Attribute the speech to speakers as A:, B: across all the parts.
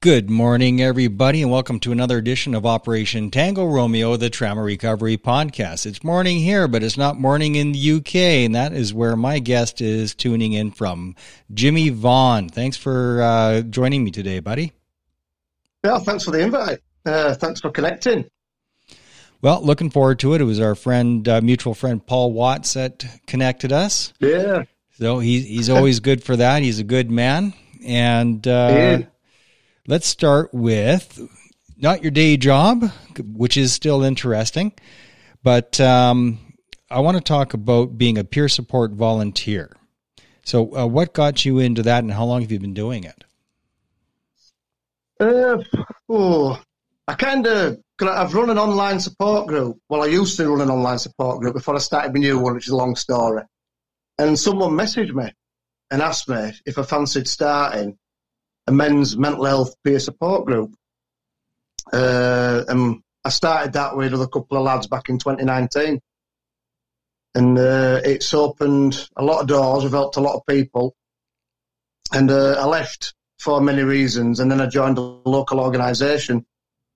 A: Good morning, everybody, and welcome to another edition of Operation Tango Romeo, the Trauma Recovery Podcast. It's morning here, but it's not morning in the UK, and that is where my guest is tuning in from. Jimmy Vaughan, thanks for uh, joining me today, buddy.
B: Yeah, thanks for the invite. Uh, thanks for connecting.
A: Well, looking forward to it. It was our friend, uh, mutual friend Paul Watts that connected us.
B: Yeah.
A: So he's he's always good for that. He's a good man, and. Uh, yeah Let's start with not your day job, which is still interesting, but um, I want to talk about being a peer support volunteer. So, uh, what got you into that, and how long have you been doing it?
B: Uh, oh, I kind of I've run an online support group. Well, I used to run an online support group before I started my new one, which is a long story. And someone messaged me and asked me if I fancied starting a men's mental health peer support group. Uh, and I started that with a couple of lads back in 2019. And uh, it's opened a lot of doors, we've helped a lot of people. And uh, I left for many reasons, and then I joined a local organisation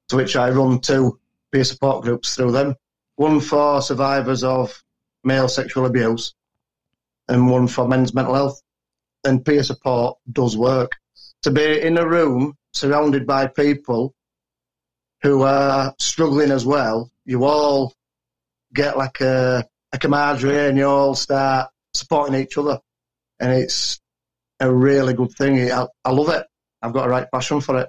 B: to which I run two peer support groups through them one for survivors of male sexual abuse, and one for men's mental health. And peer support does work to be in a room surrounded by people who are struggling as well. You all get like a, a camaraderie and you all start supporting each other. And it's a really good thing. I, I love it. I've got a right passion for it.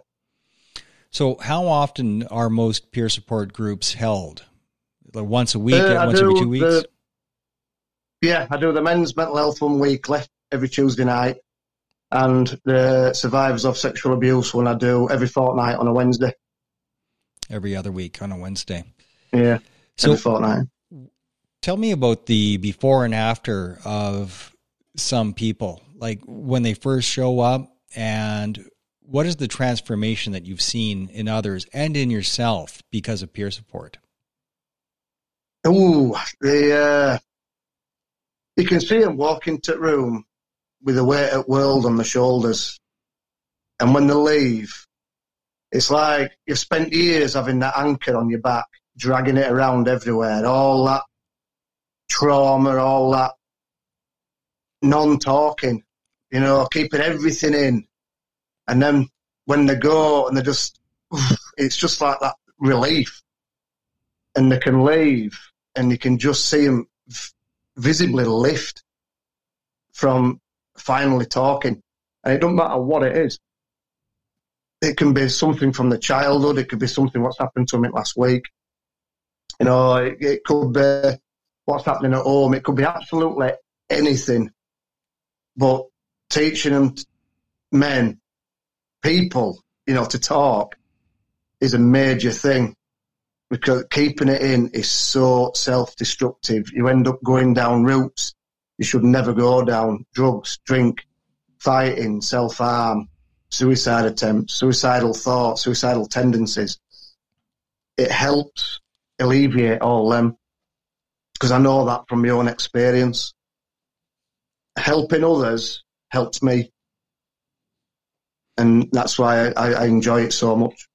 A: So, how often are most peer support groups held? Like once a week, uh, once every two weeks? The,
B: yeah, I do the men's mental health one weekly every Tuesday night and the survivors of sexual abuse when I do every fortnight on a Wednesday.
A: Every other week on a Wednesday.
B: Yeah, so every fortnight.
A: Tell me about the before and after of some people, like when they first show up, and what is the transformation that you've seen in others and in yourself because of peer support?
B: Oh, the uh, you can see them walk into the room with a weight of world on the shoulders. And when they leave, it's like you've spent years having that anchor on your back, dragging it around everywhere, all that trauma, all that non talking, you know, keeping everything in. And then when they go and they just, it's just like that relief. And they can leave and you can just see them visibly lift from finally talking. And it doesn't matter what it is. It can be something from the childhood. It could be something what's happened to me last week. You know, it, it could be what's happening at home. It could be absolutely anything. But teaching them, men, people, you know, to talk is a major thing because keeping it in is so self-destructive. You end up going down routes you should never go down drugs, drink, fighting, self harm, suicide attempts, suicidal thoughts, suicidal tendencies. It helps alleviate all them because I know that from my own experience. Helping others helps me. And that's why I, I enjoy it so much.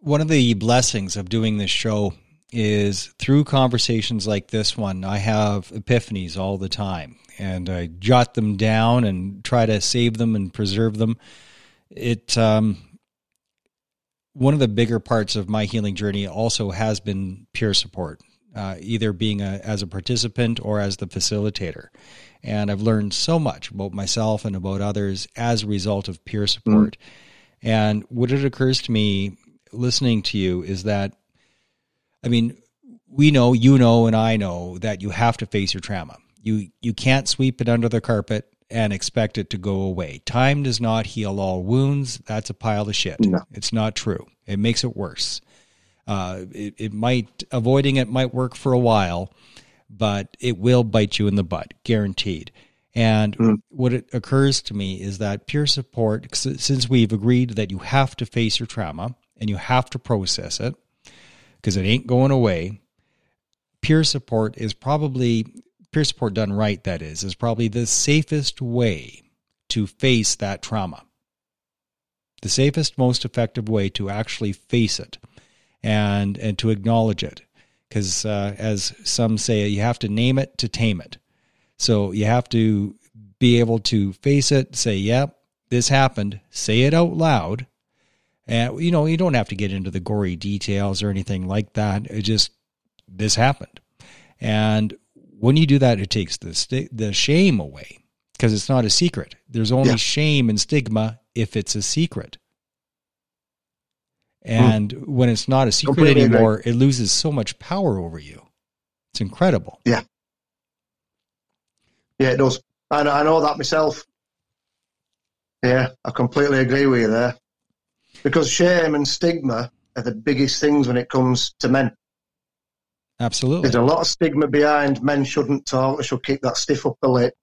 A: One of the blessings of doing this show is through conversations like this one, I have epiphanies all the time and I jot them down and try to save them and preserve them. It, um, one of the bigger parts of my healing journey also has been peer support, uh, either being a, as a participant or as the facilitator. And I've learned so much about myself and about others as a result of peer support. Mm. And what it occurs to me listening to you is that I mean, we know, you know, and I know that you have to face your trauma. You you can't sweep it under the carpet and expect it to go away. Time does not heal all wounds. That's a pile of shit. No. It's not true. It makes it worse. Uh, it, it might avoiding it might work for a while, but it will bite you in the butt, guaranteed. And mm. what it occurs to me is that peer support, since we've agreed that you have to face your trauma and you have to process it because it ain't going away, peer support is probably, peer support done right, that is, is probably the safest way to face that trauma. The safest, most effective way to actually face it and, and to acknowledge it. Because uh, as some say, you have to name it to tame it. So you have to be able to face it, say, yep, yeah, this happened, say it out loud. And, you know, you don't have to get into the gory details or anything like that. It just, this happened. And when you do that, it takes the, the shame away because it's not a secret. There's only yeah. shame and stigma if it's a secret. And mm. when it's not a secret Completely anymore, agree. it loses so much power over you. It's incredible.
B: Yeah. Yeah, it does. I know, I know that myself. Yeah, I completely agree with you there. Because shame and stigma are the biggest things when it comes to men.
A: Absolutely.
B: There's a lot of stigma behind men shouldn't talk, they should keep that stiff upper lip.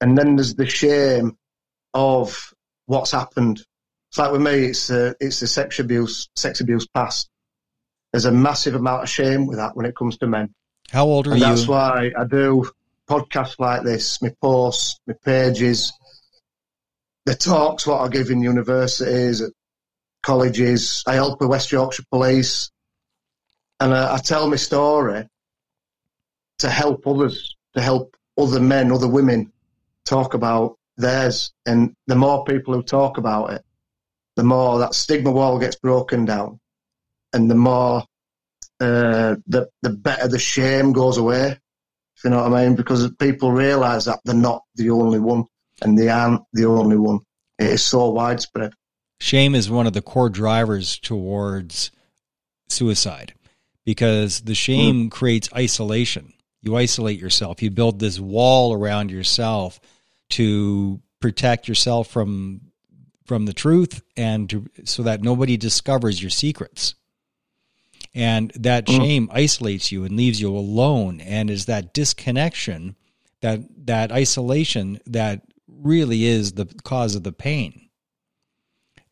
B: And then there's the shame of what's happened. It's like with me, it's a, it's the sex abuse, sex abuse past. There's a massive amount of shame with that when it comes to men.
A: How old are
B: and
A: you?
B: That's why I do podcasts like this, my posts, my pages, the talks what I give in universities, at colleges. I help the West Yorkshire Police, and I, I tell my story to help others, to help other men, other women talk about theirs. And the more people who talk about it, the more that stigma wall gets broken down, and the more uh, the the better the shame goes away you know what I mean? Because people realise that they're not the only one, and they aren't the only one. It is so widespread.
A: Shame is one of the core drivers towards suicide because the shame mm. creates isolation. You isolate yourself. You build this wall around yourself to protect yourself from from the truth and to, so that nobody discovers your secrets and that mm. shame isolates you and leaves you alone and is that disconnection that that isolation that really is the cause of the pain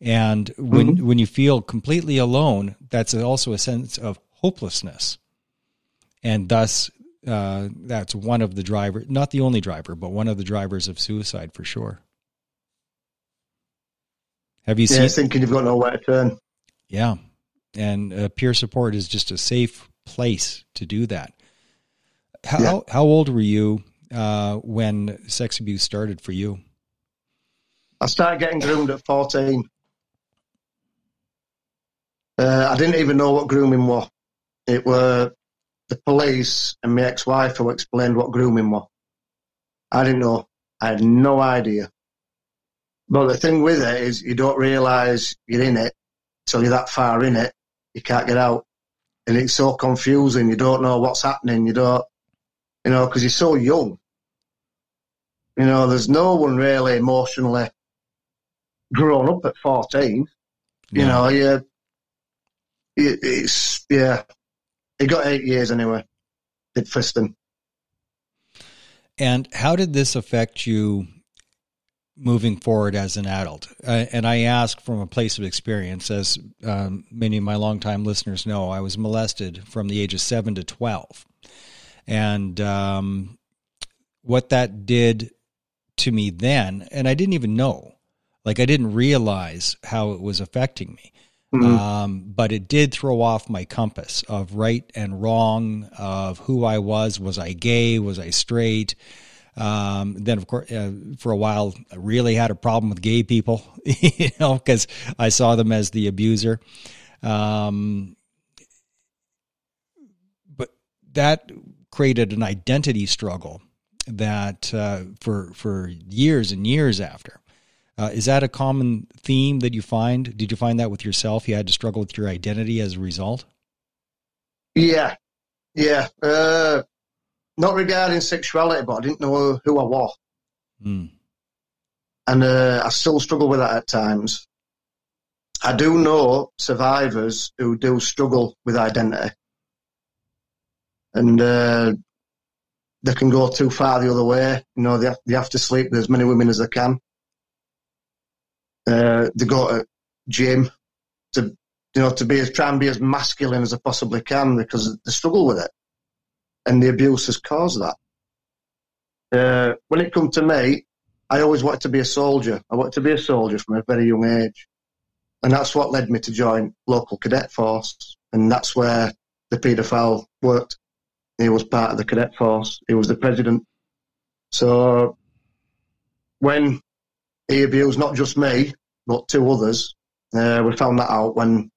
A: and when mm-hmm. when you feel completely alone that's also a sense of hopelessness and thus uh, that's one of the driver not the only driver but one of the drivers of suicide for sure have you
B: yeah, seen thinking you've got nowhere to turn
A: yeah and uh, peer support is just a safe place to do that. How yeah. how old were you uh, when sex abuse started for you?
B: I started getting groomed at fourteen. Uh, I didn't even know what grooming was. It were the police and my ex-wife who explained what grooming was. I didn't know. I had no idea. But the thing with it is you don't realise you're in it till you're that far in it you can't get out. And it's so confusing. You don't know what's happening. You don't, you know, because you're so young. You know, there's no one really emotionally grown up at 14. You know, you, it, it's, yeah. He got eight years anyway, did Fiston.
A: And how did this affect you moving forward as an adult. Uh, and I ask from a place of experience, as um, many of my longtime listeners know, I was molested from the age of seven to 12. And um, what that did to me then, and I didn't even know, like I didn't realize how it was affecting me. Mm-hmm. Um, but it did throw off my compass of right and wrong, of who I was. Was I gay? Was I straight? Um, then, of course, uh, for a while, I really had a problem with gay people, you know, because I saw them as the abuser. Um, but that created an identity struggle that uh, for for years and years after. Uh, is that a common theme that you find? Did you find that with yourself? You had to struggle with your identity as a result.
B: Yeah, yeah. Uh, not regarding sexuality, but I didn't know who I was. Mm. And uh, I still struggle with that at times. I do know survivors who do struggle with identity, and uh, they can go too far the other way. You know, they have, they have to sleep with as many women as they can. Uh, they go to gym to you know to be as try and be as masculine as they possibly can because they struggle with it, and the abuse has caused that. Uh, when it comes to me, I always wanted to be a soldier. I wanted to be a soldier from a very young age. And that's what led me to join local cadet force. And that's where the paedophile worked. He was part of the cadet force. He was the president. So when he abused not just me, but two others, uh, we found that out when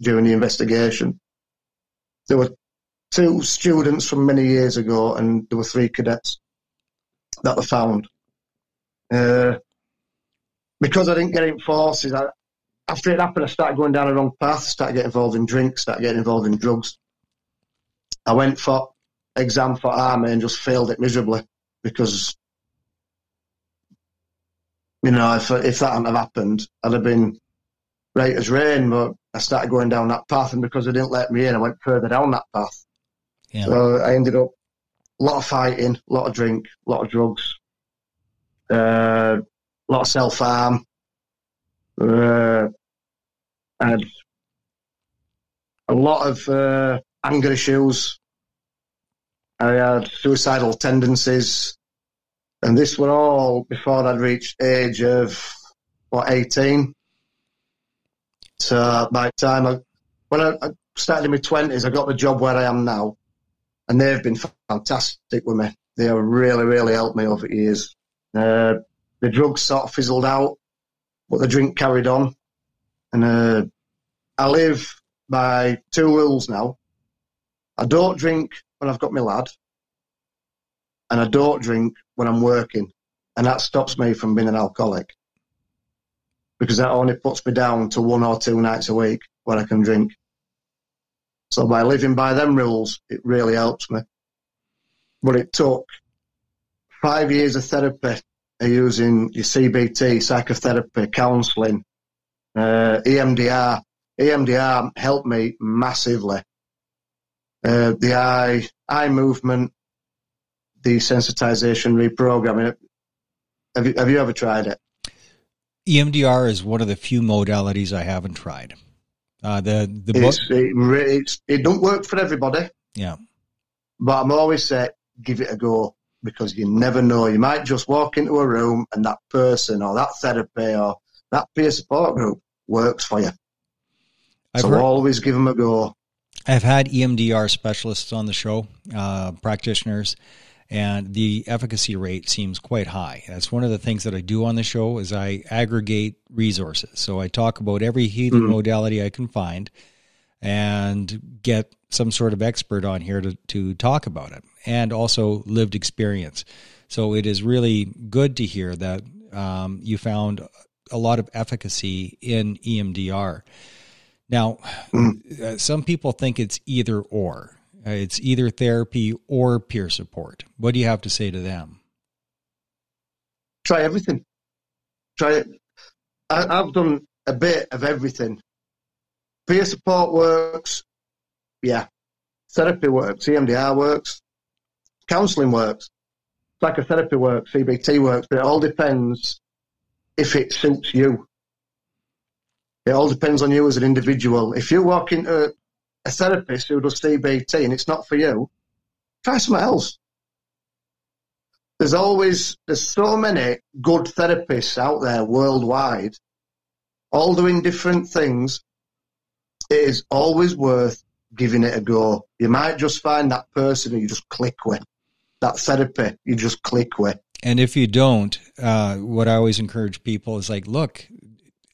B: during the investigation. There were two students from many years ago, and there were three cadets that were found. Uh, because I didn't get in forces, I, after it happened, I started going down the wrong path, started getting involved in drinks, started getting involved in drugs. I went for exam for army and just failed it miserably because, you know, if, if that hadn't have happened, I'd have been right as rain, but I started going down that path and because they didn't let me in, I went further down that path. Yeah. So I ended up a lot of fighting, a lot of drink, a lot of drugs, uh, a lot of self harm. Uh, had a lot of uh, anger issues. I had suicidal tendencies, and this were all before I'd reached age of what eighteen. So by the time I, when I, I started in my twenties, I got the job where I am now, and they've been fantastic with me. They have really, really helped me over the years. Uh, the drugs sort of fizzled out, but the drink carried on. And uh, I live by two rules now. I don't drink when I've got my lad, and I don't drink when I'm working, and that stops me from being an alcoholic because that only puts me down to one or two nights a week when I can drink. So by living by them rules, it really helps me. But it took five years of therapy using your CBT, psychotherapy, counselling, uh, EMDR. EMDR helped me massively. Uh, the eye, eye movement, desensitization, reprogramming. Have you, have you ever tried it?
A: EMDR is one of the few modalities I haven't tried. Uh, the the
B: book, it, it don't work for everybody.
A: Yeah,
B: but I'm always say give it a go because you never know. You might just walk into a room and that person or that therapy or that peer support group works for you. I've so heard, always give them a go.
A: I've had EMDR specialists on the show, uh, practitioners, and the efficacy rate seems quite high. That's one of the things that I do on the show is I aggregate resources. So I talk about every healing mm-hmm. modality I can find and get some sort of expert on here to, to talk about it and also lived experience. So it is really good to hear that um, you found a lot of efficacy in EMDR. Now, mm. some people think it's either or. Uh, it's either therapy or peer support. What do you have to say to them?
B: Try everything. Try it. I, have done a bit of everything. Peer support works. Yeah. Therapy works. EMDR works. Counselling works. Psychotherapy works. CBT works. But it all depends if it suits you. It all depends on you as an individual. If you walk into a therapist who does CBT and it's not for you, try something else. There's always there's so many good therapists out there worldwide, all doing different things. It is always worth giving it a go. You might just find that person who you just click with, that therapy you just click with.
A: And if you don't, uh, what I always encourage people is like, look,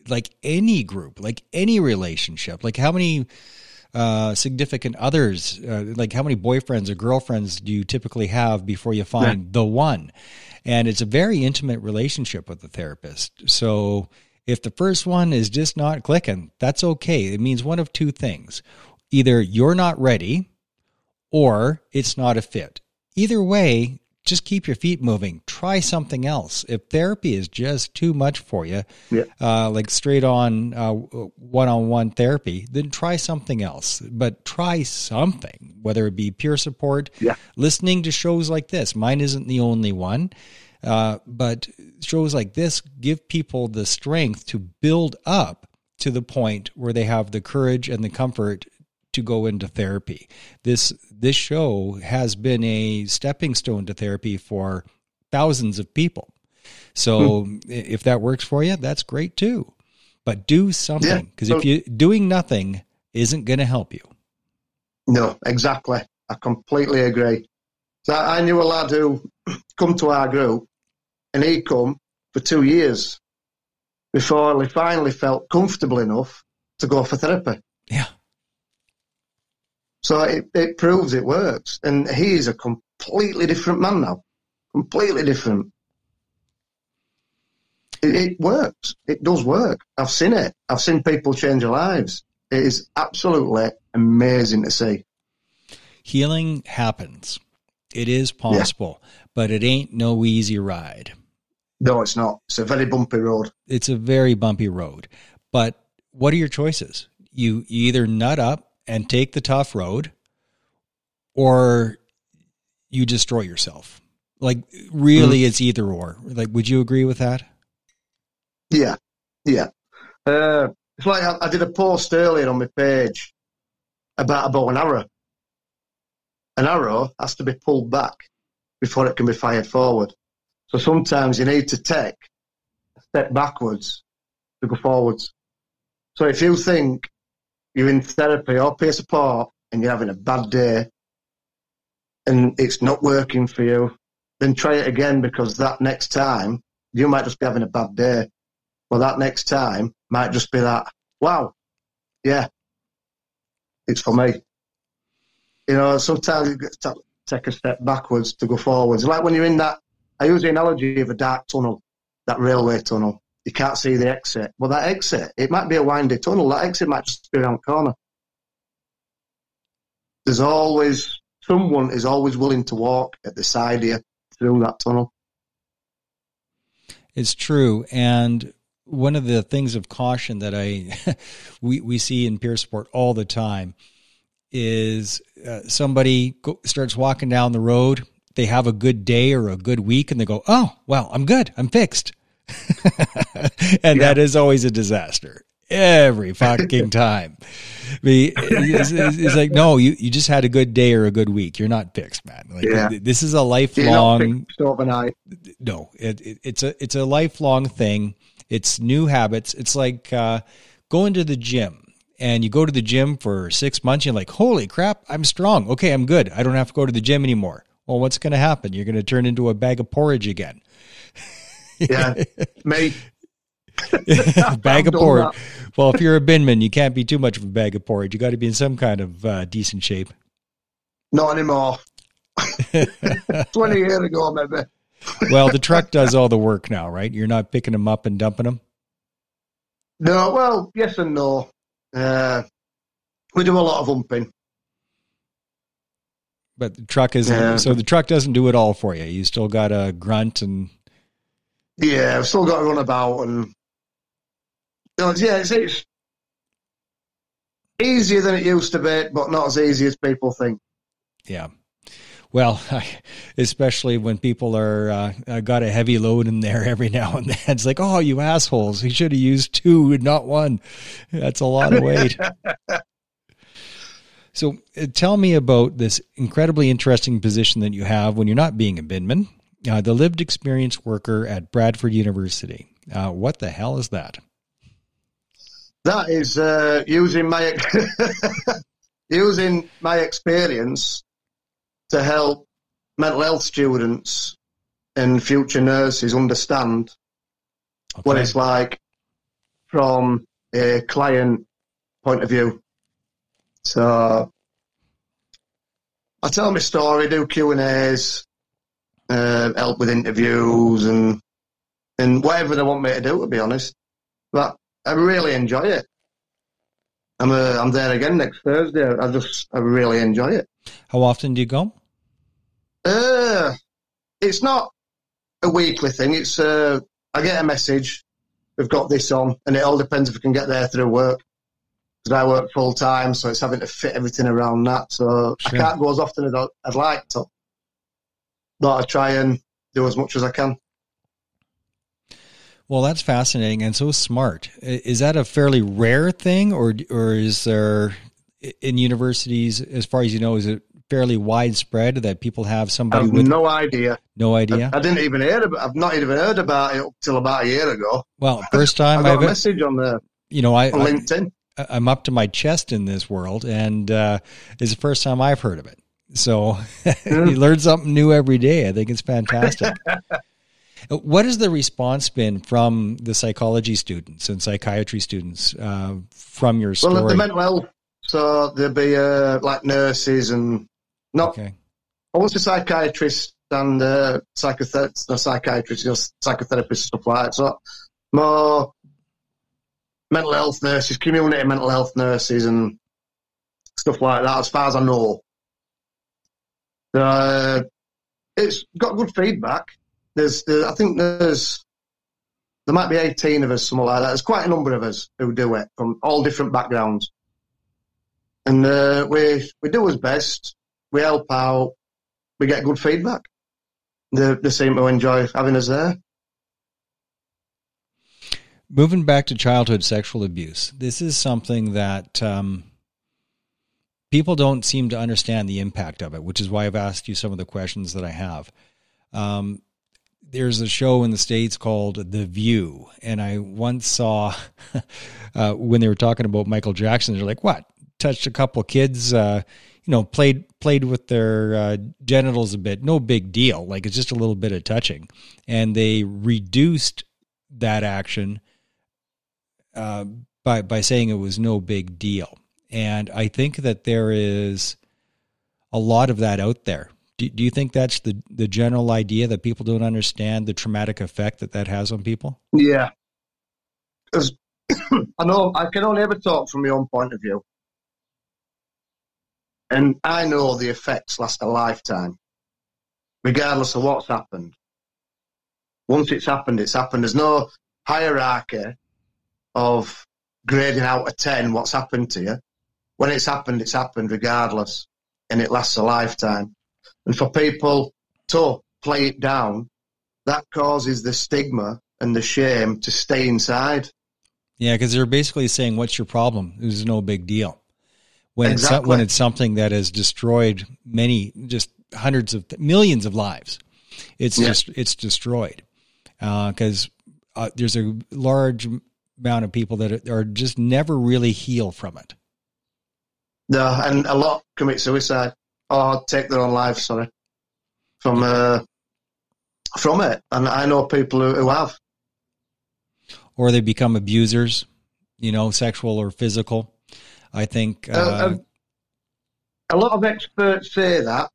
A: like any group, like any relationship, like how many uh, significant others, uh, like how many boyfriends or girlfriends do you typically have before you find yeah. the one? And it's a very intimate relationship with the therapist. So if the first one is just not clicking, that's okay. It means one of two things either you're not ready or it's not a fit. Either way, just keep your feet moving. Try something else. If therapy is just too much for you,
B: Yeah.
A: uh, like straight on one on one therapy, then try something else. But try something, whether it be peer support,
B: Yeah.
A: listening to shows like this. Mine isn't the only one. Uh, but shows like this give people the strength to build up to the point where they have the courage and the comfort to go into therapy. This this show has been a stepping stone to therapy for thousands of people. So
B: Hmm.
A: if that works for you, that's great too. But do something
B: Yeah.
A: because if you doing nothing isn't going to help you.
B: No, exactly. I completely agree. So I I knew a lad who come to our group, and he come for two years before he finally felt comfortable enough to go for therapy.
A: Yeah.
B: So it, it proves it works, and he is a completely different man now. Completely different. It, it works. It does work. I've seen it. I've seen people change their lives. It is absolutely amazing to see.
A: Healing happens. It is possible, but it ain't no easy ride.
B: No, it's not. It's a very bumpy road.
A: It's a very bumpy road. But what are your choices? You, you either nut up and take the tough road or you destroy yourself. Like really it's either or. Like would you agree with that?
B: Yeah, yeah. Uh, it's like I, I did a post earlier on my page about a bow and arrow. An arrow has to be pulled back before it can be fired forward. So sometimes you need to take a step backwards to go forwards. So if you think you're in therapy or peer support and you're having a bad day and it's not working for you, then try it again because that next time you might just be having a bad day. Well, that next time might just be that, wow, yeah, it's for me. You know, sometimes you get to take a step backwards to go forwards. Like when you're in that, I use the analogy of a dark tunnel, that railway tunnel. You can't see the exit. Well, that exit, it might be a windy tunnel. That exit might just be around the corner. There's always, someone is always willing to walk at the side here through that tunnel.
A: It's true. And one of the things of caution that I we we see in peer support all the time is uh, somebody go, starts walking down the road. They have a good day or a good week, and they go, "Oh, well, I'm good. I'm fixed." and that is always a disaster. Every fucking time. It's, it's, it's like, no, you, you just had a good day or a good week. You're not fixed, man. Like
B: Yeah.
A: this is a lifelong
B: overnight.
A: no. It, it, it's a it's a lifelong thing. It's new habits. It's like uh, going to the gym. And you go to the gym for six months you're like holy crap i'm strong. Okay i'm good. I don't have to go to the gym anymore. Well what's going to happen? You're going to turn into a bag of porridge again
B: Yeah, me.
A: bag of porridge well if you're a binman you can't be too much of a bag of porridge you got to be in some kind of uh, decent shape
B: Not anymore. 20 years ago, maybe.
A: well the truck does all the work now right you're not picking them up and dumping them
B: No, well, yes and no. Uh, we do a lot of humping.
A: but the truck isn't
B: Yeah.
A: so the truck doesn't do it all for you you still got to grunt and
B: Yeah, I've still got to run about and. You know, yeah, it's, it's easier than it used to be, but not as easy as people think.
A: Yeah. Well, especially when people are uh, uh, got a heavy load in there every now and then. It's like, oh, you assholes! He should have used two and not one. That's a lot of weight. so, uh, tell me about this incredibly interesting position that you have when you're not being a binman, uh, the lived experience worker at Bradford University. Uh, what the hell is that?
B: That is uh, using my using my experience to help mental health students and future nurses understand what it's like from a client point of view. So I tell my story, do Q and A's, uh, help with interviews, and and whatever they want me to do. To be honest, but I really enjoy it. I'm uh, I'm there again next Thursday. I just I really enjoy it.
A: How often do you go?
B: Uh, it's not a weekly thing. It's uh, I get a message. We've got this on, and it all depends if we can get there through work. Because I work full time, so it's having to fit everything around that. So sure. I can't go as often as I'd like to. But I try and do as much as I can.
A: Well, that's fascinating and so smart. Is that a fairly rare thing, or or is there in universities, as far as you know, is it fairly widespread that people have somebody
B: have
A: with
B: no idea?
A: No idea.
B: I, I, didn't even hear about. I've not even heard about it until about a year ago.
A: Well, first time
B: I
A: got
B: I've a message on the
A: you know I
B: on LinkedIn.
A: I, am up to my chest in this world, and uh, it's the first time I've heard of it. So you learn something new every day. I think it's fantastic. What has the response been from the psychology students and psychiatry students uh, from your story?
B: Well, the mental health. So there'll be uh, like nurses and not. Okay. I want to psychiatrists and uh, psychotherapists, no psychiatrists, you know, psychotherapists, stuff like that. So more mental health nurses, community mental health nurses, and stuff like that. As far as I know, uh, it's got good feedback there's, there's, I think there's, there might be 18 of us, something like that. There's quite a number of us who do it from all different backgrounds. And uh, we, we do our best. We help out. We get good feedback. They, they seem to enjoy having us there.
A: Moving back to childhood sexual abuse, this is something that um, people don't seem to understand the impact of it, which is why I've asked you some of the questions that I have. Um, there's a show in the states called The View, and I once saw uh, when they were talking about Michael Jackson. They're like, "What? Touched a couple kids, uh, you know, played played with their uh, genitals a bit. No big deal. Like it's just a little bit of touching." And they reduced that action uh, by by saying it was no big deal. And I think that there is a lot of that out there do, do you think that's the, the general idea that people don't understand the traumatic effect that that has on people?
B: Yeah. I know I can only ever talk from my own point of view. And I know the effects last a lifetime, regardless of what's happened. Once it's happened, it's happened. There's no hierarchy of grading out of 10 what's happened to you. When it's happened, it's happened regardless. And it lasts a lifetime. And for people to play it down, that causes the stigma and the shame to stay inside.
A: Yeah, because they're basically saying, "What's your problem? There's no big deal." When exactly. it's when it's something that has destroyed many, just hundreds of millions of lives, it's yeah. just it's destroyed because uh, uh, there's a large amount of people that are just never really heal from it.
B: No, and a lot commit suicide or take their own life, sorry, from uh, from it. And I know people who, who have.
A: Or they become abusers, you know, sexual or physical. I think. Uh, uh, um,
B: a lot of experts say that.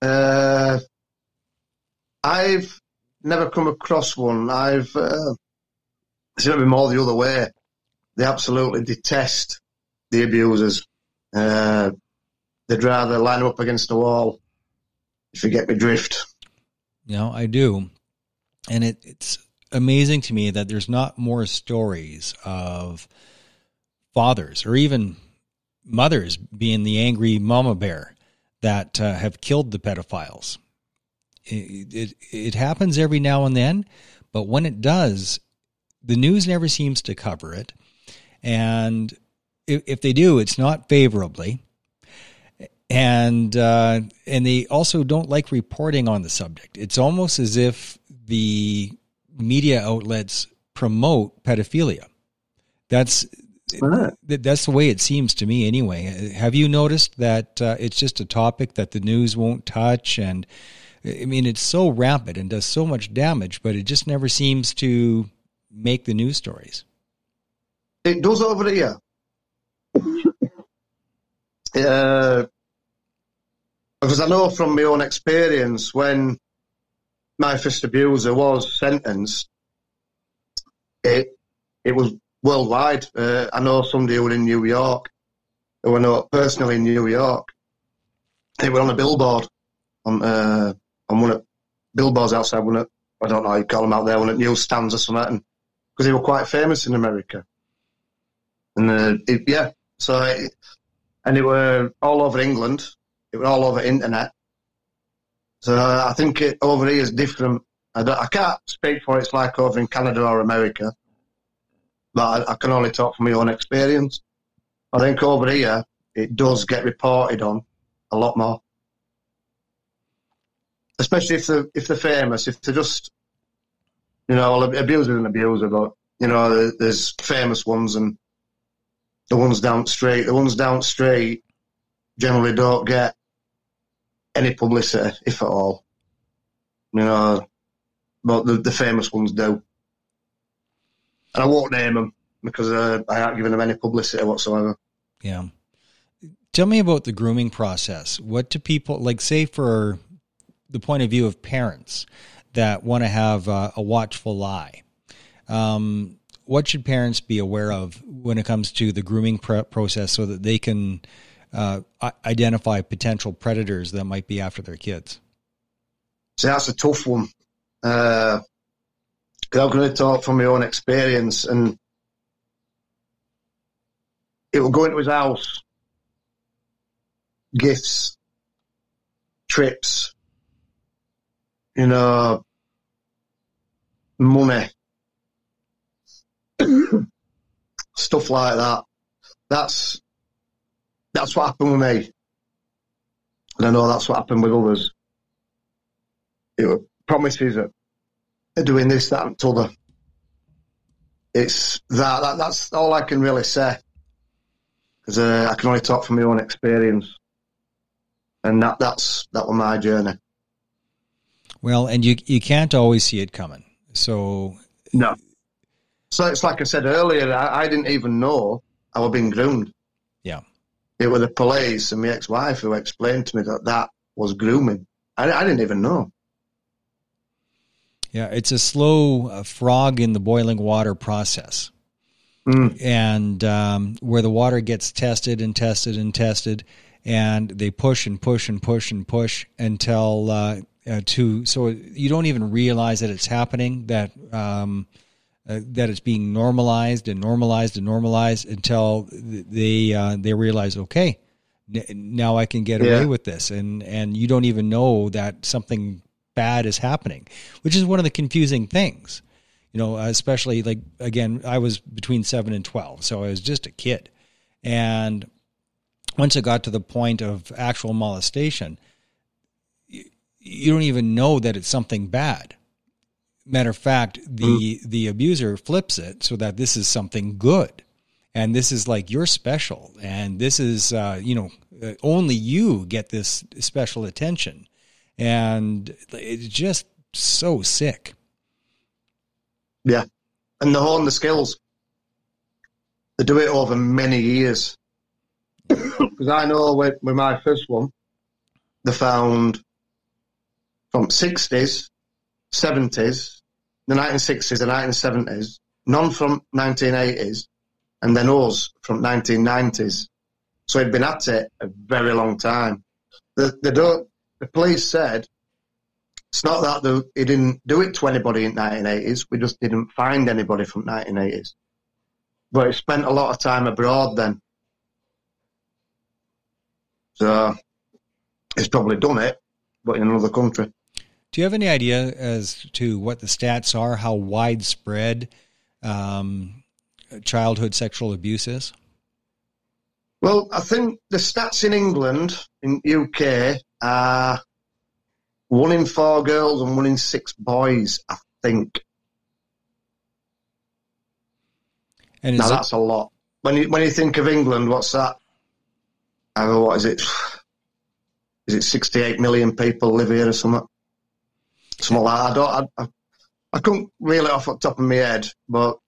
B: Uh, I've never come across one. I've uh, seen it be more the other way. They absolutely detest the abusers. Uh, they'd rather line up against the wall, if you get me drift.
A: Know, I do. And it, it's amazing to me that there's not more stories of fathers or even mothers being the angry mama bear that uh, have killed the pedophiles. It, it, it happens every now and then, but when it does, the news never seems to cover it. And if, if they do, it's not favorably and uh, and they also don't like reporting on the subject. It's almost as if the media outlets promote pedophilia. That's that's the way it seems to me, anyway. Have you noticed that uh, it's just a topic that the news won't touch? And I mean, it's so rampant and does so much damage, but it just never seems to make the news stories.
B: It does over here. Uh, because I know from my own experience when my first abuser was sentenced, it it was worldwide. Uh, I know somebody who in New York, who I know personally in New York. They were on a billboard on uh, on one of billboards outside one at, I don't know how you call them out there, one at newsstands or something, because they were quite famous in America. And uh, it, yeah, so and it were all over England. It were all over internet. So I think it, over here is different. I, I, can't speak for it's like over in Canada or America, but I, I, can only talk from my own experience. I think over here it does get reported on a lot more, especially if they're if they're famous. If they're just you know abuser and abuser, but you know there's famous ones and the ones down straight. The ones down straight generally don't get any publicity, if at all. You know, but the, the famous ones do. And I won't name them because uh, I aren't giving them any publicity whatsoever.
A: Yeah. Tell me about the grooming process. What do people like? Say for the point of view of parents that want to have a, a watchful eye. Um, what should parents be aware of when it comes to the grooming process so that they can uh, identify potential predators that might be after their kids?
B: So that's a tough one. Uh, I'm going to talk from my own experience, and it will go into his house, gifts, trips, you know, money, stuff like that. That's that's what happened with me. And I know that's what happened with others. It were promises of doing this, that, and t'other. It's that, that that's all I can really say. Because uh, I can only talk from my own experience. And that that's that was my journey.
A: Well, and you you can't always see it coming. So
B: No. So it's like I said earlier, I, I didn't even know I was being groomed.
A: Yeah.
B: It was the police and my ex-wife who explained to me that that was grooming. I, I didn't even know.
A: Yeah, it's a slow uh, frog in the boiling water process. Mm. And um, where the water gets tested and tested and tested, and they push and push and push and push until uh, uh, to so you don't even realize that it's happening. That um, uh, that it's being normalized and normalized and normalized until they uh, they realize, okay, n- now I can get yeah. away with this, and and you don't even know that something bad is happening, which is one of the confusing things. You know, especially like again, I was between seven and twelve, so I was just a kid, and once it got to the point of actual molestation, you, you don't even know that it's something bad Matter of fact, the mm. the abuser flips it so that this is something good, and this is like you're special, and this is uh, you know uh, only you get this special attention, and it's just so sick.
B: Yeah, and they hone the skills. They do it over many years. Because I know with, with my first one, they found from 60s 70s, the 1960s, the 1970s, none from 1980s, and then us from 1990s. So he'd been at it a very long time. The, the, the police said it's not that the, he didn't do it to anybody in 1980s. We just didn't find anybody from 1980s. But he spent a lot of time abroad then. So he's probably done it, but in another country.
A: Do you have any idea as to what the stats are, how widespread um, childhood sexual abuse is?
B: Well, I think the stats in England, in UK, are one in four girls and one in six boys, I think. And now, that's a lot. When you, when you think of England, what's that? I know, what is it? Is it 68 million people live here or something? Something like that. I don't, I, I, I couldn't reel it off at the top of my head, but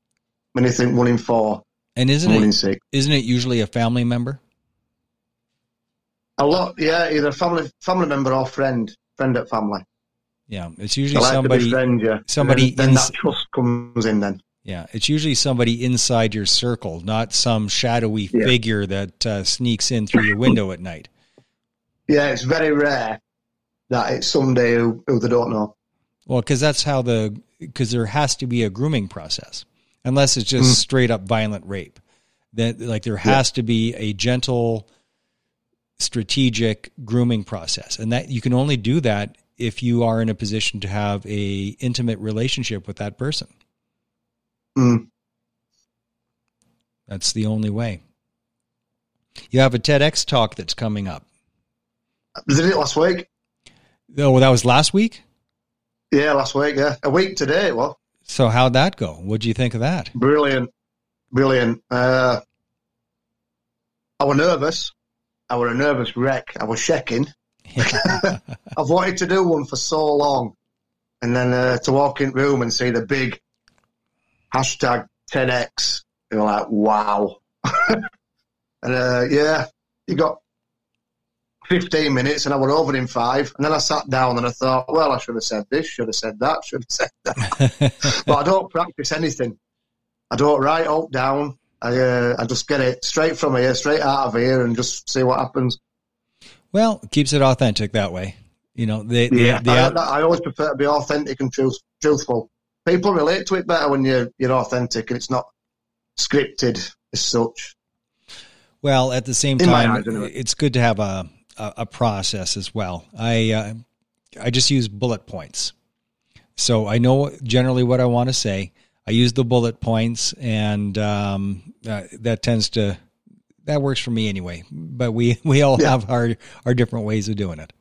B: when you think one in four,
A: and isn't one it, in six, isn't it usually a family member?
B: A lot, yeah, either family family member or friend, friend at family.
A: Yeah, it's usually like somebody. Friend, yeah. Somebody.
B: then, then that trust comes in. Then.
A: Yeah, it's usually somebody inside your circle, not some shadowy yeah. figure that uh, sneaks in through your window at night.
B: Yeah, it's very rare that it's somebody who, who they don't know.
A: Well, because that's how the because there has to be a grooming process, unless it's just
B: Mm.
A: straight up violent rape. That like there has to be a gentle, strategic grooming process, and that you can only do that if you are in a position to have a intimate relationship with that person.
B: Mm.
A: That's the only way. You have a TEDx talk that's coming up.
B: Did it last week?
A: Oh, well, that was last week.
B: Yeah, last week. Yeah, a week today. Well,
A: So how'd that go? What do you think of that?
B: brilliant, brilliant. Uh, I was nervous. I was a nervous wreck. I was shaking. I've wanted to do one for so long, and then uh, to walk in the room and see the big hashtag TEDx, you're like, wow. and uh, yeah, you got 15 minutes, and I was over in five, and then I sat down and I thought, well, I should have said this, should have said that, should have said that. but I don't practice anything. I don't write out down. I uh, I just get it straight from here, straight out of here, and just see what happens.
A: well, keeps it authentic that way. You know, they, they,
B: Yeah,
A: they
B: I, I always prefer to be authentic and truth, truthful. People relate to it better when you're you're authentic and it's not scripted as such.
A: well, at the same
B: In
A: time,
B: anyway.
A: it's good to have a, a, a process as well. I, uh, I just use bullet points. So I know generally what I want to say. I use the bullet points and, um, uh, that tends to, that works for me anyway, but we, we all
B: Yeah.
A: have our, our different ways of doing it.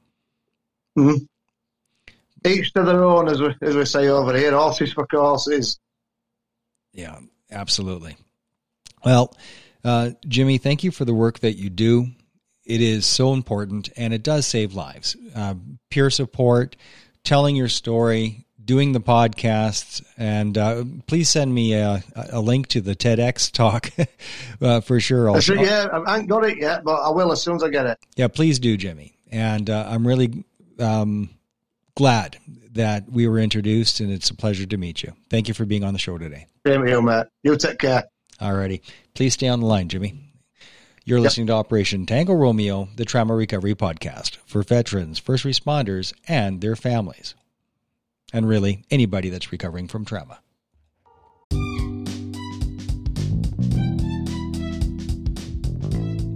B: Each to their own, as we, as we say over here. Horses for courses.
A: Yeah, absolutely. Well, uh, Jimmy, thank you for the work that you do. It is so important and it does save lives. Uh, peer support, telling your story, doing the podcasts, and uh, please send me a, a link to the TEDx talk uh, for sure.
B: I said,
A: Also,
B: yeah, I haven't got it yet, but I will as soon as I get it.
A: yeah, please do, Jimmy. And uh, I'm really um, glad that we were introduced, and it's a pleasure to meet you. Thank you for being on the show today.
B: Same you, mate. You take care.
A: Alrighty. Please stay on the line, Jimmy. You're
B: Yep.
A: listening to Operation Tango Romeo, the trauma recovery podcast for veterans, first responders, and their families. And really, anybody that's recovering from trauma.